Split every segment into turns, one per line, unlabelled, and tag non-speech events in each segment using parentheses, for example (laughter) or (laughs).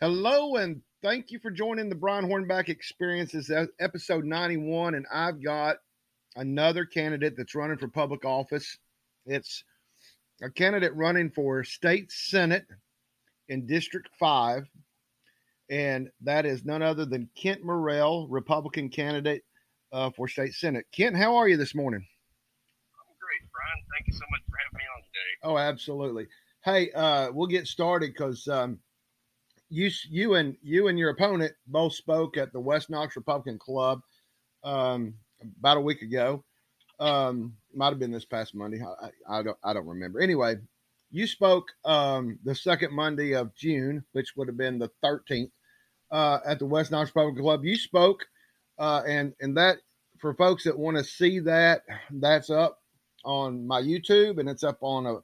Hello, and thank you for joining the Brian Hornback Experience. This is episode 91, and I've got another candidate that's running for public office. It's a candidate running for state senate in District 5, and that is none other than Kent Morrell, Republican candidate uh, for state senate. Kent, how are you this morning?
I'm great, Brian. Thank you so much for having me on today.
Oh, absolutely. Hey, uh, we'll get started because um, you, you and you and your opponent both spoke at the West Knox Republican Club um, about a week ago. Um, might have been this past Monday. I, I, don't I don't remember. Anyway, you spoke um, the second Monday of June, which would have been the 13th, uh, at the West Knox Republican Club. You spoke, uh, and and that for folks that want to see that, that's up on my YouTube and it's up on a,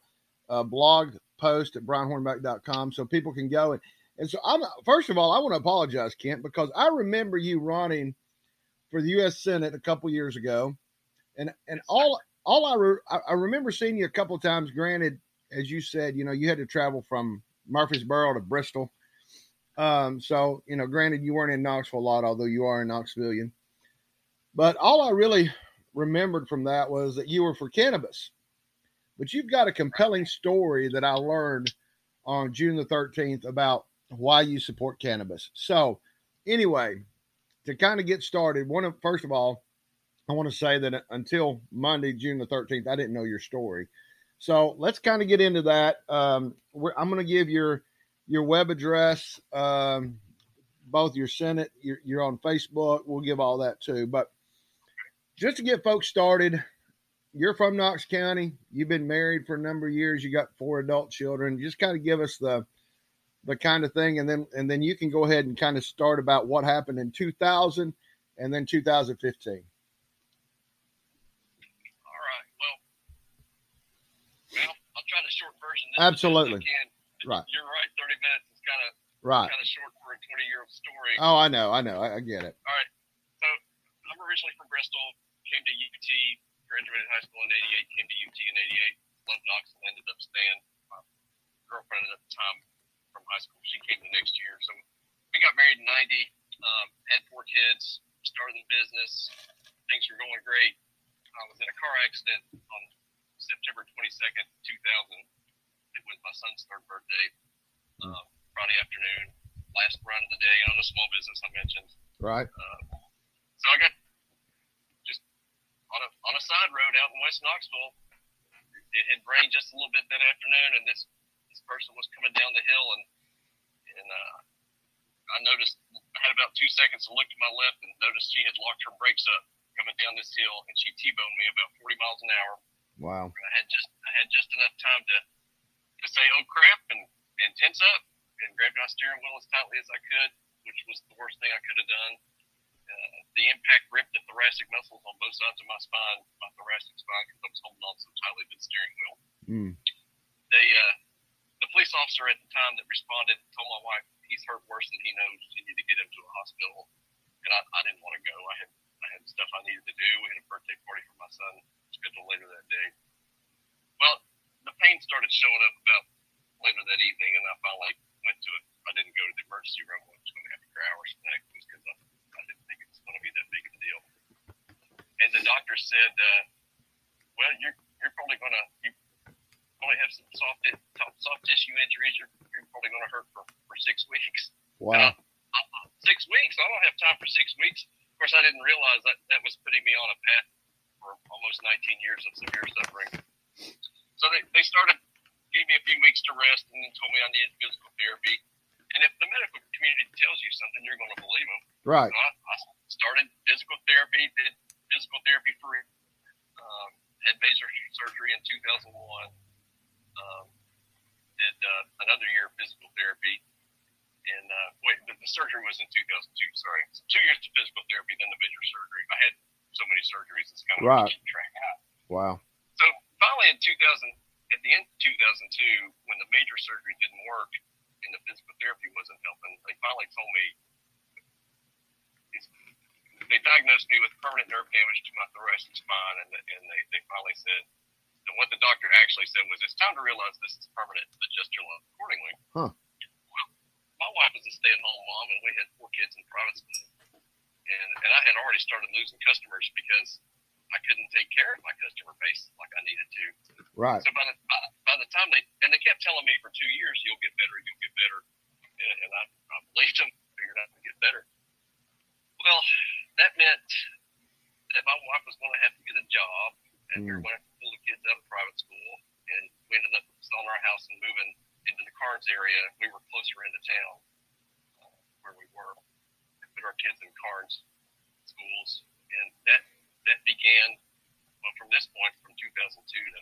a blog post at brianhornback.com so people can go and and so I'm first of all I want to apologize Kent because I remember you running for the U.S. Senate a couple years ago, and and all all I re, I remember seeing you a couple times. Granted, as you said, you know you had to travel from Murfreesboro to Bristol, um, so you know granted you weren't in Knoxville a lot, although you are in Knoxville. But all I really remembered from that was that you were for cannabis. But you've got a compelling story that I learned on June the 13th about why you support cannabis. So, anyway, to kind of get started, one of first of all, I want to say that until Monday, June the 13th, I didn't know your story. So let's kind of get into that. Um, I'm going to give your your web address, um, both your Senate, you're, you're on Facebook. We'll give all that too. But just to get folks started, you're from Knox County. You've been married for a number of years. You got four adult children. Just kind of give us the the kind of thing, and then and then you can go ahead and kind of start about what happened in 2000 and then 2015. All
right. Well, well, I'll try the short version.
Absolutely.
Right. You're right. 30 minutes is kind of
right.
Kind of short for a 20 year old story.
Oh, I know. I know. I, I get it.
All right. So I'm originally from Bristol. Came to UT. Graduated high school in '88. Came to UT in '88. Loved Knoxville. Ended up staying. My girlfriend at the time from high school. She came the next year. So we got married in 90, um, had four kids, started the business. Things were going great. I was in a car accident on September 22nd, 2000. It was my son's third birthday, uh, Friday afternoon, last run of the day on a small business I mentioned.
Right.
Uh, so I got just on a, on a side road out in West Knoxville. It had rained just a little bit that afternoon, and this this person was coming down the hill, and and uh, I noticed I had about two seconds to look to my left and noticed she had locked her brakes up coming down this hill, and she t-boned me about 40 miles an hour.
Wow!
And I had just I had just enough time to to say oh crap and and tense up and grab my steering wheel as tightly as I could, which was the worst thing I could have done. Uh, the impact ripped the thoracic muscles on both sides of my spine, my thoracic spine, because I was holding on so tightly to the steering wheel.
Mm.
They uh, the police officer at the time that responded told my wife he's hurt worse than he knows. He need to get him to a hospital, and I, I didn't want to go. I had I had stuff I needed to do. We had a birthday party for my son scheduled later that day. Well, the pain started showing up about later that evening, and I finally went to it. I didn't go to the emergency room. I was going to have to hours for that because I, I didn't think it was going to be that big of a deal. And the doctor said, uh, "Well, you're you're probably going to you probably have some soft soft tissue injuries. You're, you're probably going to hurt for, for six weeks.
Wow.
Uh, six weeks. I don't have time for six weeks. Of course, I didn't realize that that was putting me on a path for almost 19 years of severe suffering. So they, they started, gave me a few weeks to rest, and then told me I needed physical therapy. And if the medical community tells you something, you're going to believe them.
Right.
So I, I started physical therapy, did physical therapy for, um, had major surgery in 2001 um, did uh, another year of physical therapy. And uh, wait, the, the, surgery was in 2002. Sorry, so two years of physical therapy, then the major surgery. I had so many surgeries, it's kind of
right.
keep track out.
Wow.
So finally, in 2000, at the end of 2002, when the major surgery didn't work and the physical therapy wasn't helping, they finally told me they diagnosed me with permanent nerve damage to my thoracic spine, and, and they, they finally said and what the doctor actually said was, it's time to realize this is permanent. Adjust your lung accordingly.
Huh.
Well, my wife was a stay-at-home mom, and we had four kids in private school, and and I had already started losing customers because I couldn't take care of my customer base like I needed to.
Right.
So by the by, by the time they and they kept telling me for two years, you'll get better, you'll get better, and, and I, I believed them, figured I would get better. Well, that meant that my wife was going to have to get a job, and we were
Mm.
going to to kids out of private school, and we ended up selling our house and moving into the Karns area. We were closer into town uh, where we were. We put our kids in Karns schools, and that that began well from this point from 2002 to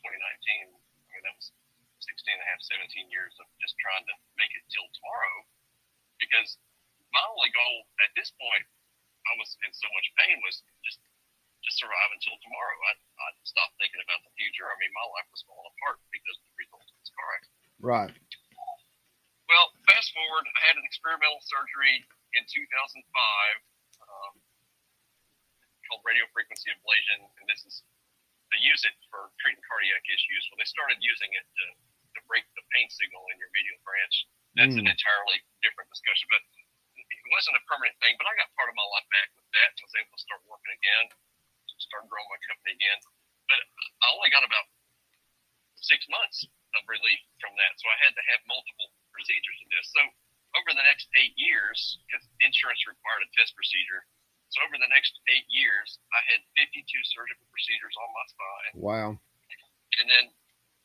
2019. I mean that was 16 and a half, 17 years of just trying to make it till tomorrow, because my only goal at this point, I was in so much pain was survive until tomorrow. I I stopped thinking about the future. I mean my life was falling apart because of the results of this car accident.
Right.
Well, fast forward, I had an experimental surgery in 2005 um, called radio frequency ablation, and this is they use it for treating cardiac issues. Well, they started using it to, to break the pain signal in your medial branch. That's an
Mm.
entirely different discussion, but it wasn't a permanent thing. But I got part of my life back with that and was able to start working again, start growing my company again. But I only got about six months of relief from that. So I had to have multiple procedures in this. So over the next eight years, because insurance required a test procedure, so over the next eight years, I had 52 surgical procedures on my spine.
Wow.
And then,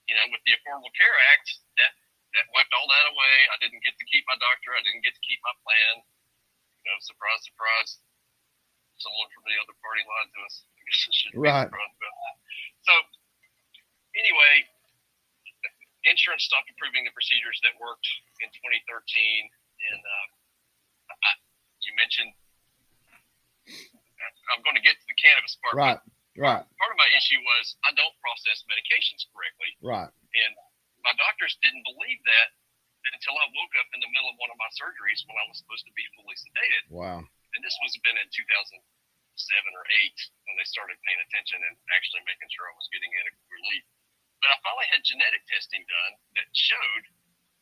you know, with the Affordable Care Act, that that wiped all that away. I didn't get to keep my doctor. I didn't get to keep my plan. You know, surprise, surprise. Someone from the other party lied to us. Guess
Right.
be surprised about that. So, anyway, insurance stopped approving the procedures that worked in 2013. And uh, I, you mentioned, I'm going to get to the cannabis part.
Right. Right.
Part of my issue was I don't process medications correctly.
Right.
And my doctors didn't believe that until I woke up in the middle of one of my surgeries when I was supposed to be fully sedated.
Wow.
And this was been in 2007 or 8 when they started paying attention and actually making sure I was getting adequate relief. But I finally had genetic testing done that showed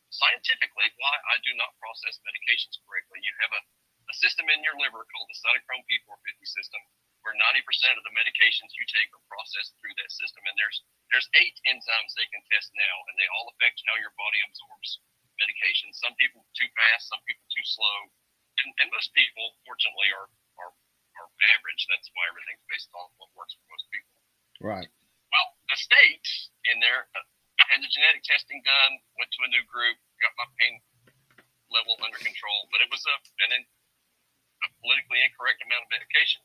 scientifically why I do not process medications correctly. You have a, a system in your liver called the cytochrome P450 system where 90% of the medications you take are processed through that system. And there's there's eight enzymes they can test now, and they all affect how your body absorbs medication. Some people too fast, some people too slow, and, and most people, fortunately, are average. That's why everything's based on what works for most people.
Right.
Well, the state in there, uh, had the genetic testing done, went to a new group, got my pain level under control, but it was a an in, a politically incorrect amount of medication.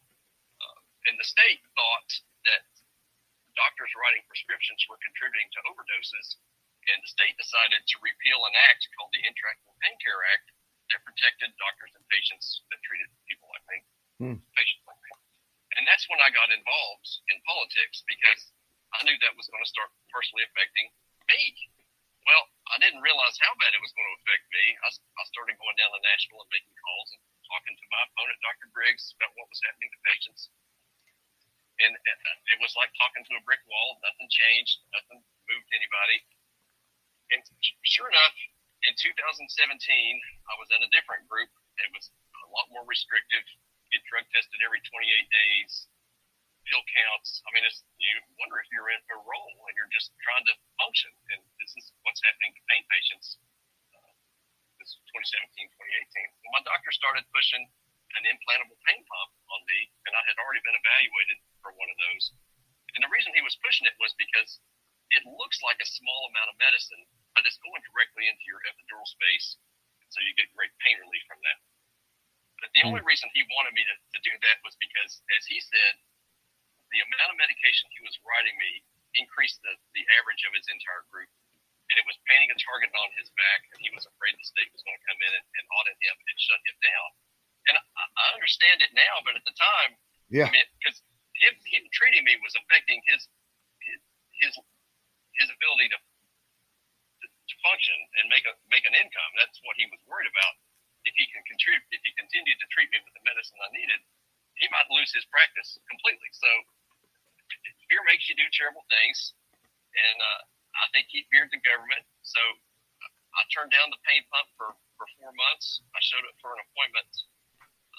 Uh, and the state thought that doctors writing prescriptions were contributing to overdoses, and the state decided to repeal an act called the Intractable Pain Care Act that protected doctors and patients that treated people like me,
Hmm.
patients like me. And that's when I got involved in politics because I knew that was going to start personally affecting me. Well, I didn't realize how bad it was going to affect me. I started going down to Nashville and making calls and talking to my opponent, Dr. Briggs, about what was happening to patients. And it, it was like talking to a brick wall. Nothing changed. Nothing moved anybody. And sure enough, in 2017, I was in a different group. It was a lot more restrictive. Get drug tested every 28 days. Pill counts. I mean, it's, you wonder if you're in a role and you're just trying to function. And this is what's happening to pain patients. Uh, this is 2017, 2018. Well, my doctor started pushing an implantable pain pump on me, and I had already been evaluated for one of those. And the reason he was pushing it was because it looks like a small amount of medicine, but it's going directly into your epidural space, so you get great pain relief from that. But the only reason he wanted me to, to do that was because, as he said, the amount of medication he was writing me increased the, the average of his entire group. And it was painting a target on his back, and he was afraid the state was going to come in and, and audit him and shut him down. And I, I understand it now, but at the time,
Yeah.
I mean, because him, him treating me was affecting his his his, his ability to, to to function and make a make an income. That's what he was worried about. If he can contribute, if he continued to treat me with the medicine I needed, he might lose his practice completely. So fear makes you do terrible things, and uh, I think he feared the government. So I turned down the pain pump for, for four months. I showed up for an appointment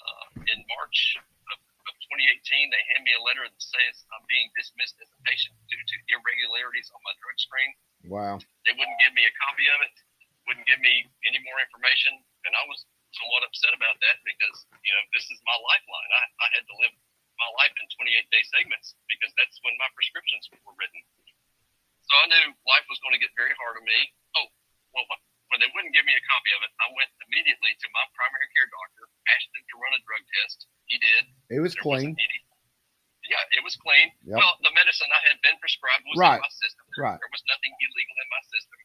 uh, in March of, of 2018. They hand me a letter that says I'm being dismissed as a patient due to irregularities on my drug screen.
Wow.
They wouldn't give me a copy of it, wouldn't give me any more information, and I was somewhat upset about that because you know this is my lifeline. I, I had to live my life in 28 day segments because that's when my prescriptions were written. So I knew life was going to get very hard on me. Oh, well, when they wouldn't give me a copy of it, I went immediately to my primary care doctor, asked him to run a drug test. He did.
It was
There
clean.
any- yeah, it was clean.
Yep.
Well, the medicine I had been prescribed was
Right.
in my system. There,
Right.
there was nothing illegal in my system.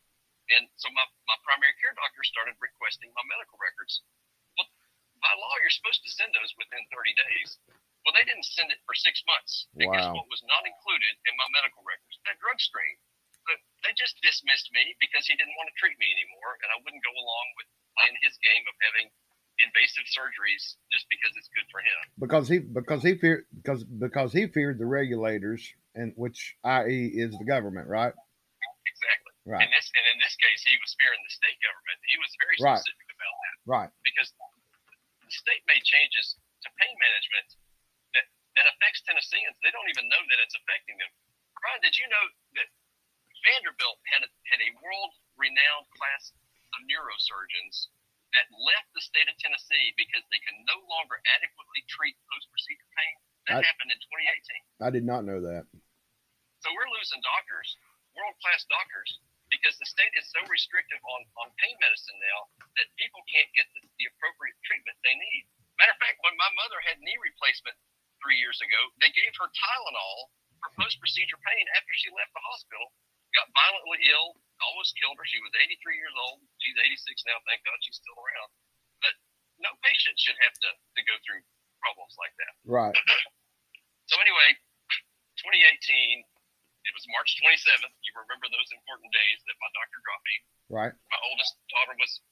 And so my, my primary care doctor started requesting my medical records. Well, by law, you're supposed to send those within 30 days. Well, they didn't send it for six months. And guess what was not included in my medical records? That drug screen. But they just dismissed me because he didn't want to treat me anymore, and I wouldn't go along with playing his game of having invasive surgeries just because it's good for him.
Because he because he feared because because he feared the regulators and which i.e. is the government, right?
Exactly.
Right.
In this and in this case, he was fearing the state government. He was very
Right.
specific about that
Right.
because the state made changes to pain management that affects Tennesseans. They don't even know that it's affecting them. Brian, did you know that Vanderbilt had a, had a world-renowned class of neurosurgeons that left the state of Tennessee because they can no longer adequately treat post-procedure pain? That
I-
happened in 2018.
I did not know that.
So we're losing doctors, world class doctors, because the state is so restrictive on, on pain medicine now that people can't get the, the appropriate treatment they need. Matter of fact, when my mother had knee replacement three years ago, they gave her Tylenol for post procedure pain after she left the hospital, got violently ill, almost killed her. She was 83 years old. She's 86 now. Thank God she's still around. But no patient should have to, to go through problems like that.
Right. (clears throat)
So anyway, 2018, it was March 27th. You remember those important days that my doctor dropped me.
Right.
My oldest daughter was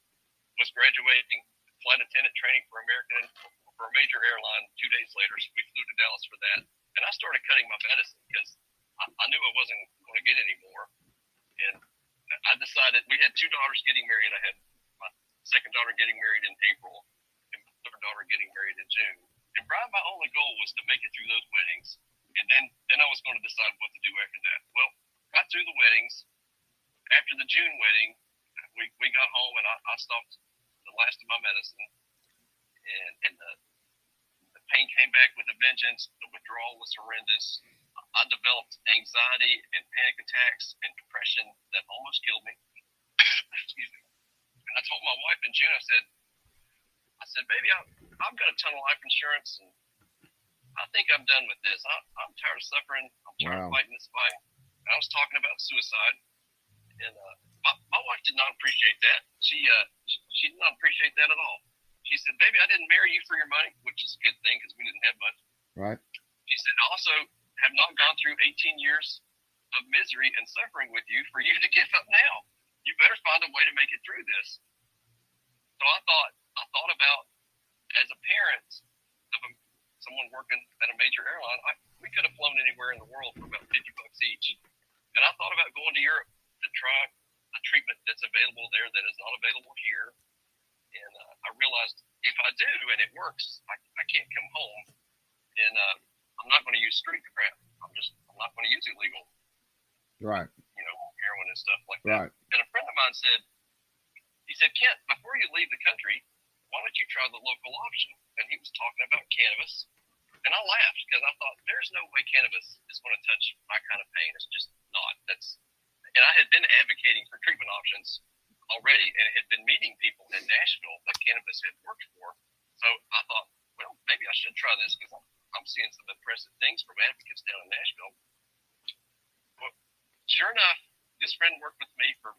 was graduating flight attendant training for American for a major airline. Two days later, so we flew to Dallas for that, and I started cutting my medicine because I, I knew I wasn't going to get any more. And I decided we had two daughters getting married. I had my second daughter getting married in April, and my third daughter getting married in June. And Brian, my only goal was to make it through those weddings, and then then I was going to decide what to do after that. Well, got through the weddings. After the June wedding, we, we got home and I, I stopped the last of my medicine, and and the, the pain came back with a vengeance. The withdrawal was horrendous. I developed anxiety and panic attacks and depression that almost killed me. (coughs) Excuse me. And I told my wife in June, I said, I said, baby, I, I've got a ton of life insurance and I think I'm done with this. I, I'm tired of suffering. I'm tired
Wow.
of fighting this fight. And I was talking about suicide, and uh, my, my wife did not appreciate that. She, uh, she she did not appreciate that at all. She said, "Baby, I didn't marry you for your money, which is a good thing because we didn't have much."
Right.
She said, "I also have not gone through 18 years of misery and suffering with you for you to give up now. You better find a way to make it through this." So I thought, I thought about as a parent of a, someone working at a major airline, I, we could have flown anywhere in the world for about 50 bucks each. And I thought about going to Europe to try a treatment that's available there that is not available here. I realized if I do and it works, I, I can't come home. And uh, I'm not going to use street crap. I'm just, I'm not going to use illegal,
Right.
you know, heroin and stuff like that.
Right.
And a friend of mine said, he said, Kent, before you leave the country, why don't you try the local option? And he was talking about cannabis. And I laughed because I thought, there's no way cannabis is going to touch my kind of pain. It's just not. That's, and I had been advocating for treatment options already and had been meeting people in Nashville that cannabis had worked for. So I thought, well, maybe I should try this because I'm, seeing some impressive things from advocates down in Nashville. Well, sure enough, this friend worked with me for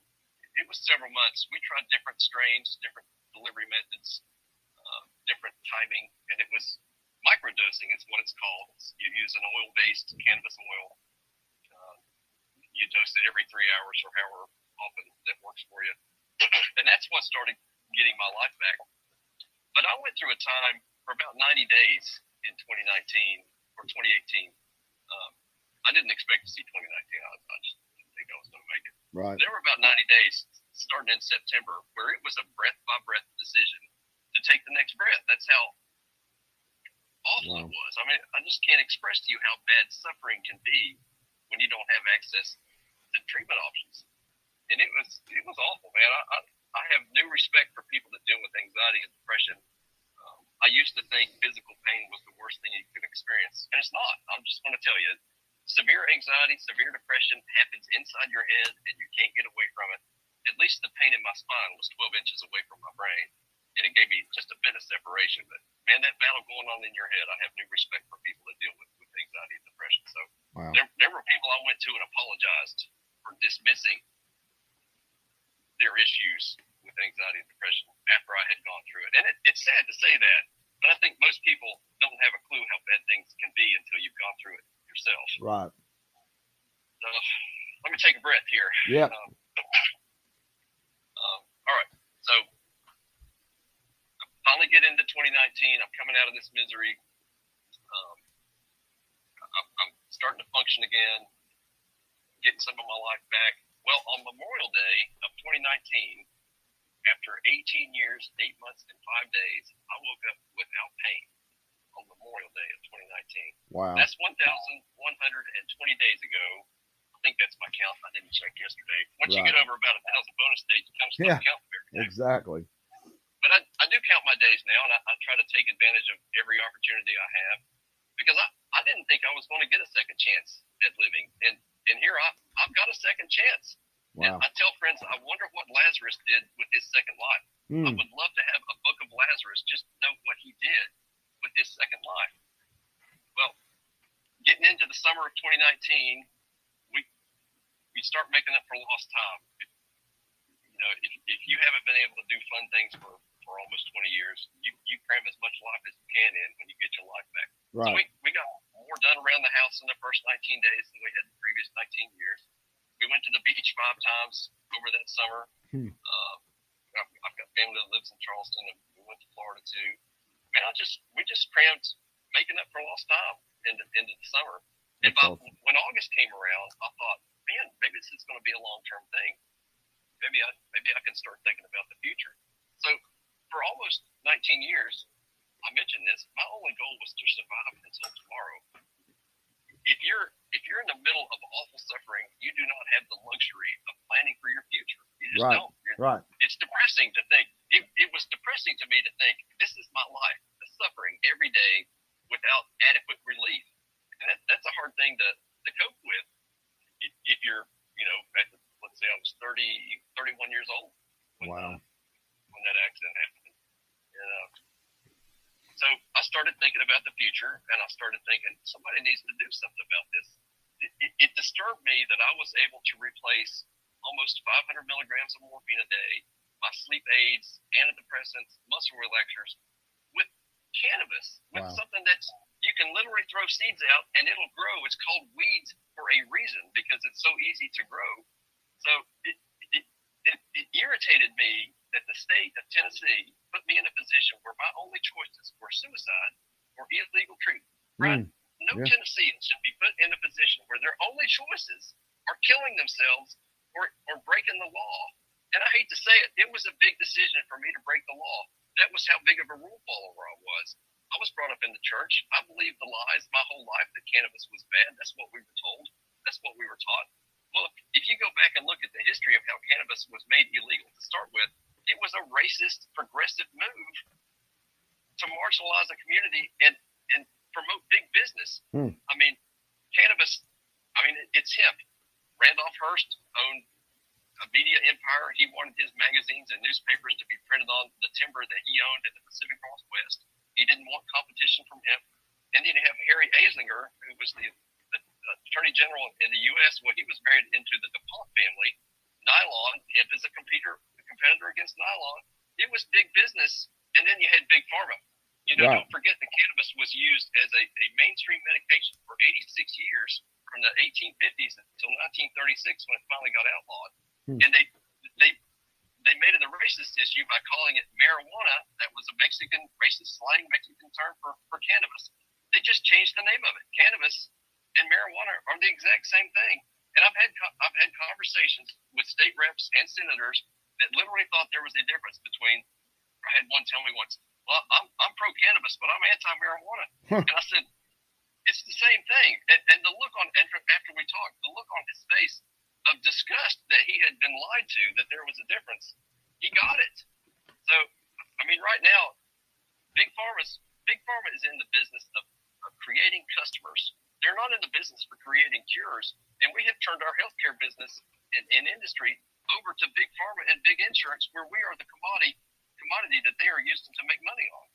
it was several months. We tried different strains, different delivery methods, uh, different timing, and it was microdosing. Is what it's called. It's, you use an oil-based cannabis oil. Uh, you dose it every three hours or however often that works for you, (laughs) and that's what started getting my life back. But I went through a time for about 90 days in 2019 or 2018. Um, I didn't expect to see 2019. I, I just didn't think I was going to make it
Right.
there were about 90 days starting in September, where it was a breath by breath decision to take the next breath. That's how awful wow. it was. I mean, I just can't express to you how bad suffering can be when you don't have access to treatment options. And it was it was awful, man. I, I, I have new respect for people that deal with anxiety and depression. Um, I used to think physical pain was the worst thing you could experience, and it's not. I'm just going to tell you, severe anxiety, severe depression happens inside your head and you can't get away from it. At least the pain in my spine was 12 inches away from my brain and it gave me just a bit of separation. But man, that battle going on in your head, I have new respect for people that deal with, with anxiety and depression. So wow. there, there were people I went to and apologized for dismissing their issues with anxiety and depression after I had gone through it. And it, it's sad to say that, but I think most people don't have a clue how bad things can be until you've gone through it yourself.
Right.
So let me take a breath here.
Yeah.
Um, um, all right. So I finally get into 2019. I'm coming out of this misery. Um, I'm, I'm starting to function again, getting some of my life back. Well, on Memorial Day of 2019, after 18 years, eight months, and five days, I woke up without pain on Memorial Day of 2019.
Wow.
That's 1,120 days ago. I think that's my count. I didn't check yesterday. Once right. you get over about a thousand bonus days, you kind of start yeah, counting everything.
Exactly.
But I, I do count my days now, and I, I try to take advantage of every opportunity I have because I, I didn't think I was going to get a second chance at living. And, and here I, I've got a second chance. Wow. And I tell friends, I wonder what Lazarus did with his second life. Mm. I would love to have a book of Lazarus just to know what he did with his second life. Well, getting into the summer of 2019, we we start making up for lost time. You know, if, if you haven't been able to do fun things for, for almost 20 years, you, you cram as much life as you can in when you get your life back.
Right.
So we, we got more done around the house in the first 19 days than we had the previous 19 years. We went to the beach five times over that summer. Hmm. Uh, I've, I've got family that lives in Charleston, and we went to Florida too and I just we just crammed making up for lost time into into the summer. And by, when August came around, I thought, man, maybe this is going to be a long term thing. Maybe I maybe I can start thinking about the future. So for almost 19 years, I mentioned this. My only goal was to survive until tomorrow. If you're if you're in the middle of awful suffering, you do not have the luxury of planning for your future. You just
right.
don't. You're,
right.
It's depressing to think. It, it was depressing to me to think this is my life, the suffering every day without adequate relief, and that, that's a hard thing to, to cope with. If, if you're, you know, at the, let's say I was 30, 31 years old when,
wow.
uh, when that accident happened. And, uh, so I started thinking about the future, and I started thinking somebody needs to do something about this. It, it, it disturbed me that I was able to replace almost 500 milligrams of morphine a day my sleep aids, antidepressants, muscle relaxers with cannabis, with wow. something that's you can literally throw seeds out and it'll grow. It's called weeds for a reason because it's so easy to grow. So it, it, it, it irritated me that the state of Tennessee put me in a position where my only choices were suicide or illegal treatment. Right? Mm, no yeah. Tennessean should be put in a position where their only choices are killing themselves or, or breaking the law and I hate to say it, it was a big decision for me to break the law. That was how big of a rule follower I was. I was brought up in the church. I believed the lies my whole life that cannabis was bad. That's what we were told. That's what we were taught. Look, if you go back and look at the history of how cannabis was made illegal to start with, it was a racist, progressive move to marginalize a community and, and promote big business.
Hmm.
I mean, cannabis, I mean, it's hemp. Randolph Hearst owned a media empire. He wanted his magazines and newspapers to be printed on the timber that he owned in the Pacific Northwest. He didn't want competition from him. And then you have Harry Anslinger, who was the, the, the Attorney General in the U.S. Well, he was married into the DuPont family. Nylon, hemp is a competitor, competitor against nylon. It was big business. And then you had big pharma. You know, don't forget that cannabis was used as a, a mainstream medication for 86 years from the 1850s until 1936 when it finally got outlawed. Hmm. And they they they made it a racist issue by calling it marijuana. That was a Mexican racist slang Mexican term for, for cannabis. They just changed the name of it. Cannabis and marijuana are the exact same thing. And I've had I've had conversations with state reps and senators that literally thought there was a difference between. I had one tell me once, "Well, I'm I'm pro cannabis, but I'm anti marijuana," (laughs) and I said, "It's the same thing." And, and the look on after, after we talked, the look on his face of disgust that he had been lied to that there was a difference. He got it. So, I mean, right now, big pharma's big pharma is in the business of, of creating customers. They're not in the business for creating cures, and we have turned our healthcare business and, and industry over to big pharma and big insurance, where we are the commodity commodity that they are using to make money on.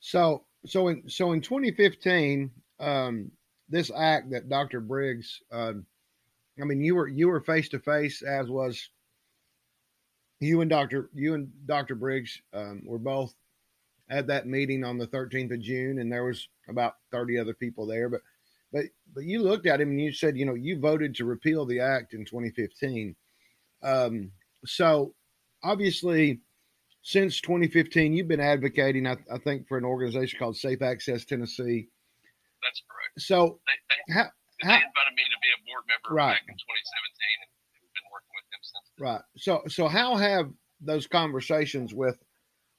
So, so in so in 2015, um, this act that Dr. Briggs, uh, I mean, you were you were face to face, as was you and Dr. You and Dr. Briggs um, were both at that meeting on the 13th of June, and there was about 30 other people there. But but but you looked at him and you said, you know, you voted to repeal the act in 2015. Um, so obviously, since 2015, you've been advocating, I, I, think, for an organization called Safe Access Tennessee.
That's correct.
So,
they, they, how, they how, invited me to be a board member right. back in 2017, and been working with them since. Then.
Right. So, so how have those conversations with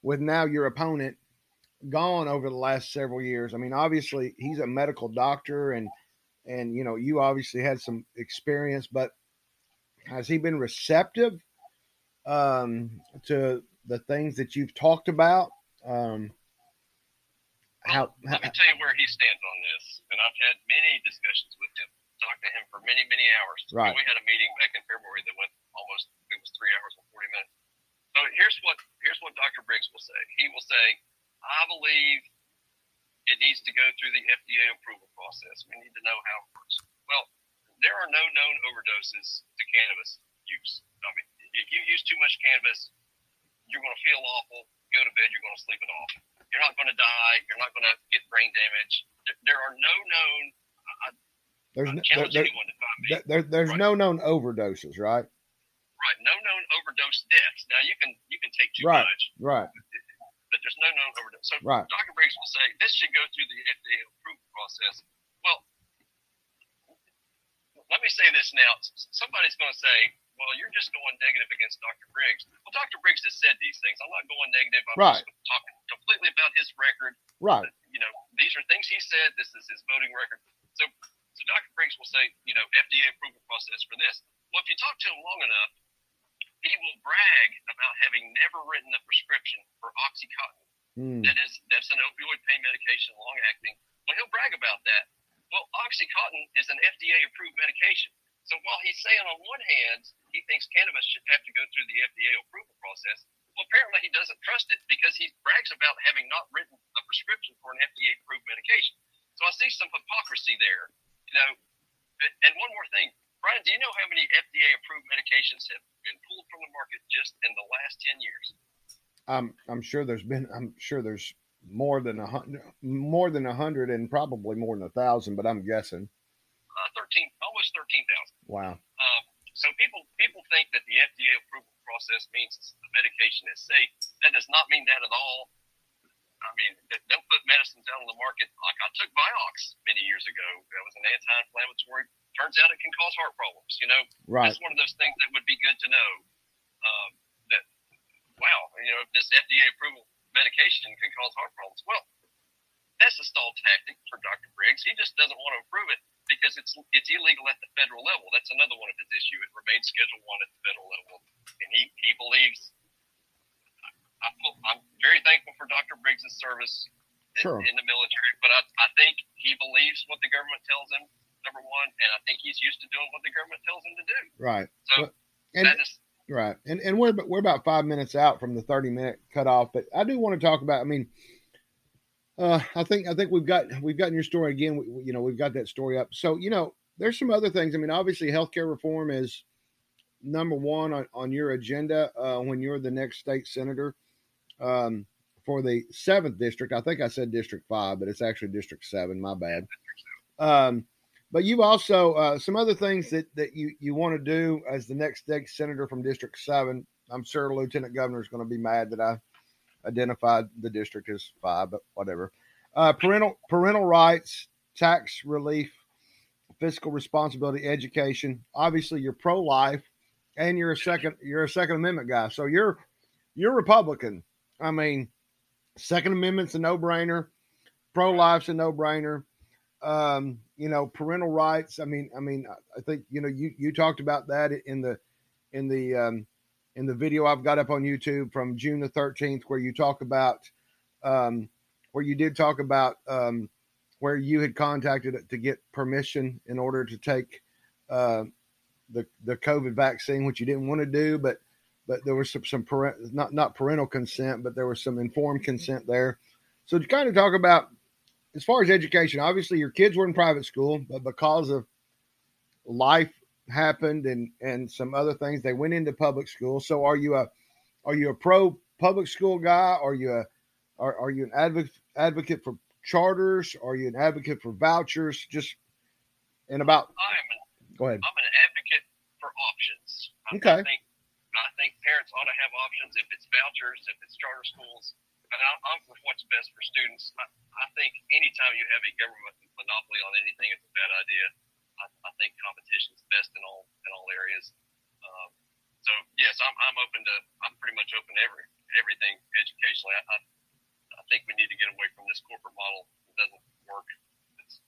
with now your opponent gone over the last several years? I mean, obviously, he's a medical doctor, and and you know, you obviously had some experience, but has he been receptive um, to the things that you've talked about? Um,
how, let me tell you where he stands on this, and I've had many discussions with him. Talked to him for many, many hours.
Right.
we had a meeting back in February that went almost it was three hours and forty minutes. So here's what here's what Dr. Briggs will say. He will say, "I believe it needs to go through the FDA approval process. We need to know how it works." Well, there are no known overdoses to cannabis use. I mean, if you use too much cannabis, you're going to feel awful. Go to bed, you're going to sleep it off. You're not going to die. You're not going to get brain damage. There, are no known. I,
there's no, there, there, there, there's right. no known overdoses, right?
Right. No known overdose deaths. Now you can you can take too
right.
much.
Right.
But there's no known overdose. So
right.
Dr. Briggs will say this should go through the FDA approval process. Well, let me say this now. Somebody's going to say, well, you're just going negative against Dr. Briggs. Well, Dr. Briggs has said these things. I'm not going negative. I'm
right.
just talking completely about his record.
Right.
You know, these are things he said. This is his voting record. So, so Dr. Briggs will say, you know, FDA approval process for this. Well, if you talk to him long enough, he will brag about having never written a prescription for OxyContin.
Mm.
That is, that's an opioid pain medication, long acting. Well, he'll brag about that. Well, OxyContin is an FDA approved medication. So while he's saying on one hand he thinks cannabis should have to go through the FDA approval process, well, apparently he doesn't trust it because he brags about having not written a prescription for an FDA approved medication. So I see some hypocrisy there. You know, and one more thing, Brian, do you know how many FDA approved medications have been pulled from the market just in the last ten years?
I'm I'm sure there's been I'm sure there's more than a hundred, more than a hundred, and probably more than a thousand. But I'm guessing.
Thirteen, almost thirteen thousand.
Wow.
Um, so people people think that the FDA approval process means the medication is safe. That does not mean that at all. I mean, don't put medicines out on the market. Like I took Vioxx many years ago. That was an anti-inflammatory. Turns out it can cause heart problems. You know,
right.
That's one of those things that would be good to know. Um, that wow, you know, if this FDA approval medication can cause heart problems. Well, that's a stall tactic for Dr. Briggs. He just doesn't want to approve it because it's it's illegal at the federal level. That's another one of his issue. It remains Schedule One at the federal level, and he he believes. I, I'm very thankful for Dr. Briggs' service
sure.
in, in, the military, but I, I think he believes what the government tells him. Number one, and I think he's used to doing what the government tells him to do.
Right.
So
and, that is Right, and and we're we're about five minutes out from the thirty minute cutoff, but I do want to talk about. I mean, uh, I think I think we've got we've gotten your story again. We, you know, we've got that story up. So you know, there's some other things. I mean, obviously, healthcare reform is number one on, on your agenda uh, when you're the next state senator um, for the seventh district. I think I said District Five, but it's actually District Seven. My bad. Um, but you've also uh, some other things that that you you want to do as the next state senator from District Seven. I'm sure Lieutenant Governor is going to be mad that I identified the district as five, but whatever. Uh, parental parental rights, tax relief, fiscal responsibility, education. Obviously, you're pro life. and you're a second you're a Second Amendment guy, so you're you're Republican. I mean, Second Amendment's a no brainer. Pro life's a no brainer. Um, you know, parental rights. I mean, I mean, I think you know you you talked about that in the in the um, in the video I've got up on YouTube from June the 13th, where you talk about um, where you did talk about um, where you had contacted to get permission in order to take uh, the the COVID vaccine, which you didn't want to do, but but there was some some parent, not not parental consent, but there was some informed consent there. So to kind of talk about as far as education, obviously your kids were in private school, but because of life happened and and some other things, they went into public school. So are you a are you a pro public school guy? Are you a are, are you an advocate advocate for charters? Are you an advocate for vouchers? Just and about.
I'm an,
Go ahead.
I'm an advocate for options. I,
Okay.
I think I think parents ought to have options if it's vouchers, if it's charter schools. And I, I'm for what's best for students. I, I think anytime you have a government monopoly on anything, it's a bad idea. I, I think competition is best in all in all areas. Um, so yes, I'm, I'm open to. I'm pretty much open to every everything educationally. I, I, I think we need to get away from this corporate model. It doesn't work. It's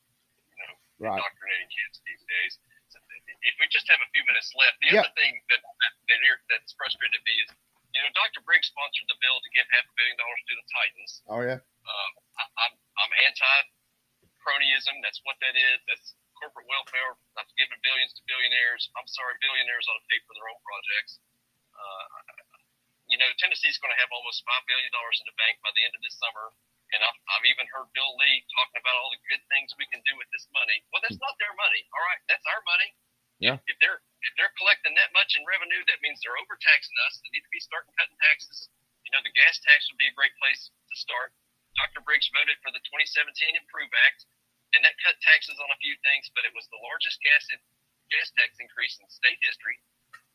you know
Right.
indoctrinating kids these days. So if we just have a few minutes left, the
Yeah.
other thing that, that ir- that's frustrated me is, you know, Dr. Briggs sponsored the bill to give half a billion dollars to the Titans.
Oh yeah.
Um, I, I'm I'm anti cronyism. That's what that is. That's corporate welfare. That's giving billions to billionaires. I'm sorry, billionaires ought to pay for their own projects. Uh, you know, Tennessee's going to have almost five billion dollars in the bank by the end of this summer. And I've, I've even heard Bill Lee talking about all the good things we can do with this money. Well, that's not their money. All right, that's our money.
Yeah.
If they're if they're collecting that much in revenue, that means they're overtaxing us. They need to be starting cutting taxes. You know, the gas tax would be a great place to start. Dr. Briggs voted for the 2017 Improve Act, and that cut taxes on a few things, but it was the largest gas gas tax increase in state history.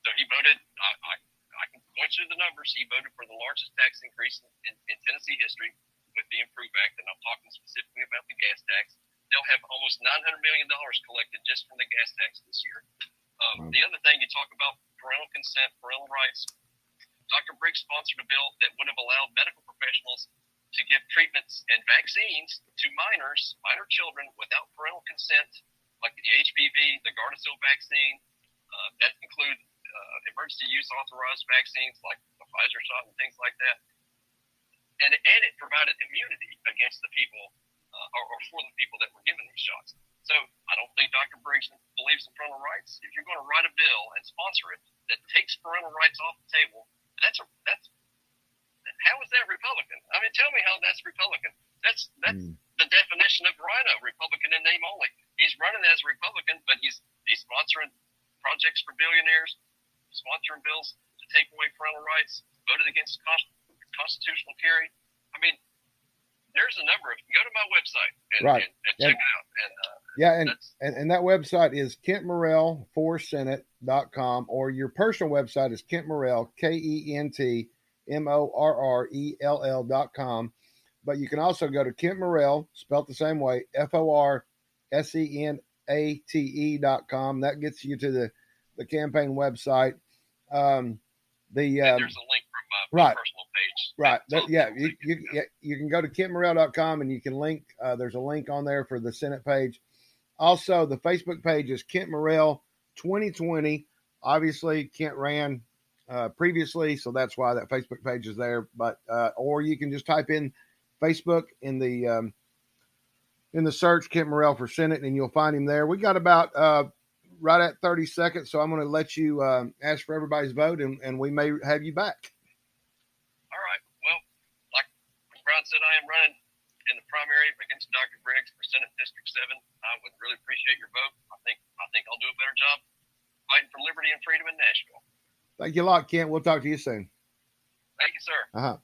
So he voted. I, I, I can point you to the numbers. He voted for the largest tax increase in, in Tennessee history with the Improve Act, and I'm talking specifically about the gas tax. They'll have almost 900 million dollars collected just from the gas tax this year. Um, The other thing you talk about parental consent, parental rights. Dr. Briggs sponsored a bill that would have allowed medical professionals to give treatments and vaccines to minors, minor children, without parental consent, like the HPV, the Gardasil vaccine. Uh, that include uh, emergency use authorized vaccines like the Pfizer shot and things like that. And, and it provided immunity against the people uh, or, or for the people that were given these shots. So I don't think Dr. Briggs believes in parental rights. If you're going to write a bill and sponsor it that takes parental rights off the table, that's a that's how is that Republican? I mean, tell me how that's Republican. That's that's
Mm.
the definition of RINO, Republican in name only. He's running as a Republican, but he's he's sponsoring projects for billionaires, sponsoring bills to take away parental rights, voted against const- constitutional carry. I mean, there's a number of. Go to my website and,
Right.
and, and
Yeah.
check it out. And uh,
Yeah, and, and and that website is Kent Morrell for Senate.com or your personal website is Kent Morrell, K E N T M O R R E L L dot com. But you can also go to Kent Morrell, spelled the same way, F O R S E N A T E dot com. That gets you to the, the campaign website. Um, the um,
there's a link from my
right.
personal page.
Right. That, yeah. You, you, yeah, you can go to kentmorrell.com and you can link. Uh, there's a link on there for the Senate page. Also, the Facebook page is Kent Morrell 2020. Obviously, Kent ran uh, previously, so that's why that Facebook page is there. But uh, or you can just type in Facebook in the um, in the search Kent Morrell for Senate, and you'll find him there. We got about uh, right at 30 seconds, so I'm going to let you um, ask for everybody's vote, and, and we may have you back.
All right. Well, like Brian said, I am running in the primary against Dr. Briggs for Senate District Seven. I would really appreciate your vote. I think I think I'll do a better job fighting for liberty and freedom in Nashville.
Thank you a lot, Kent. We'll talk to you soon.
Thank you, sir.
Uh huh.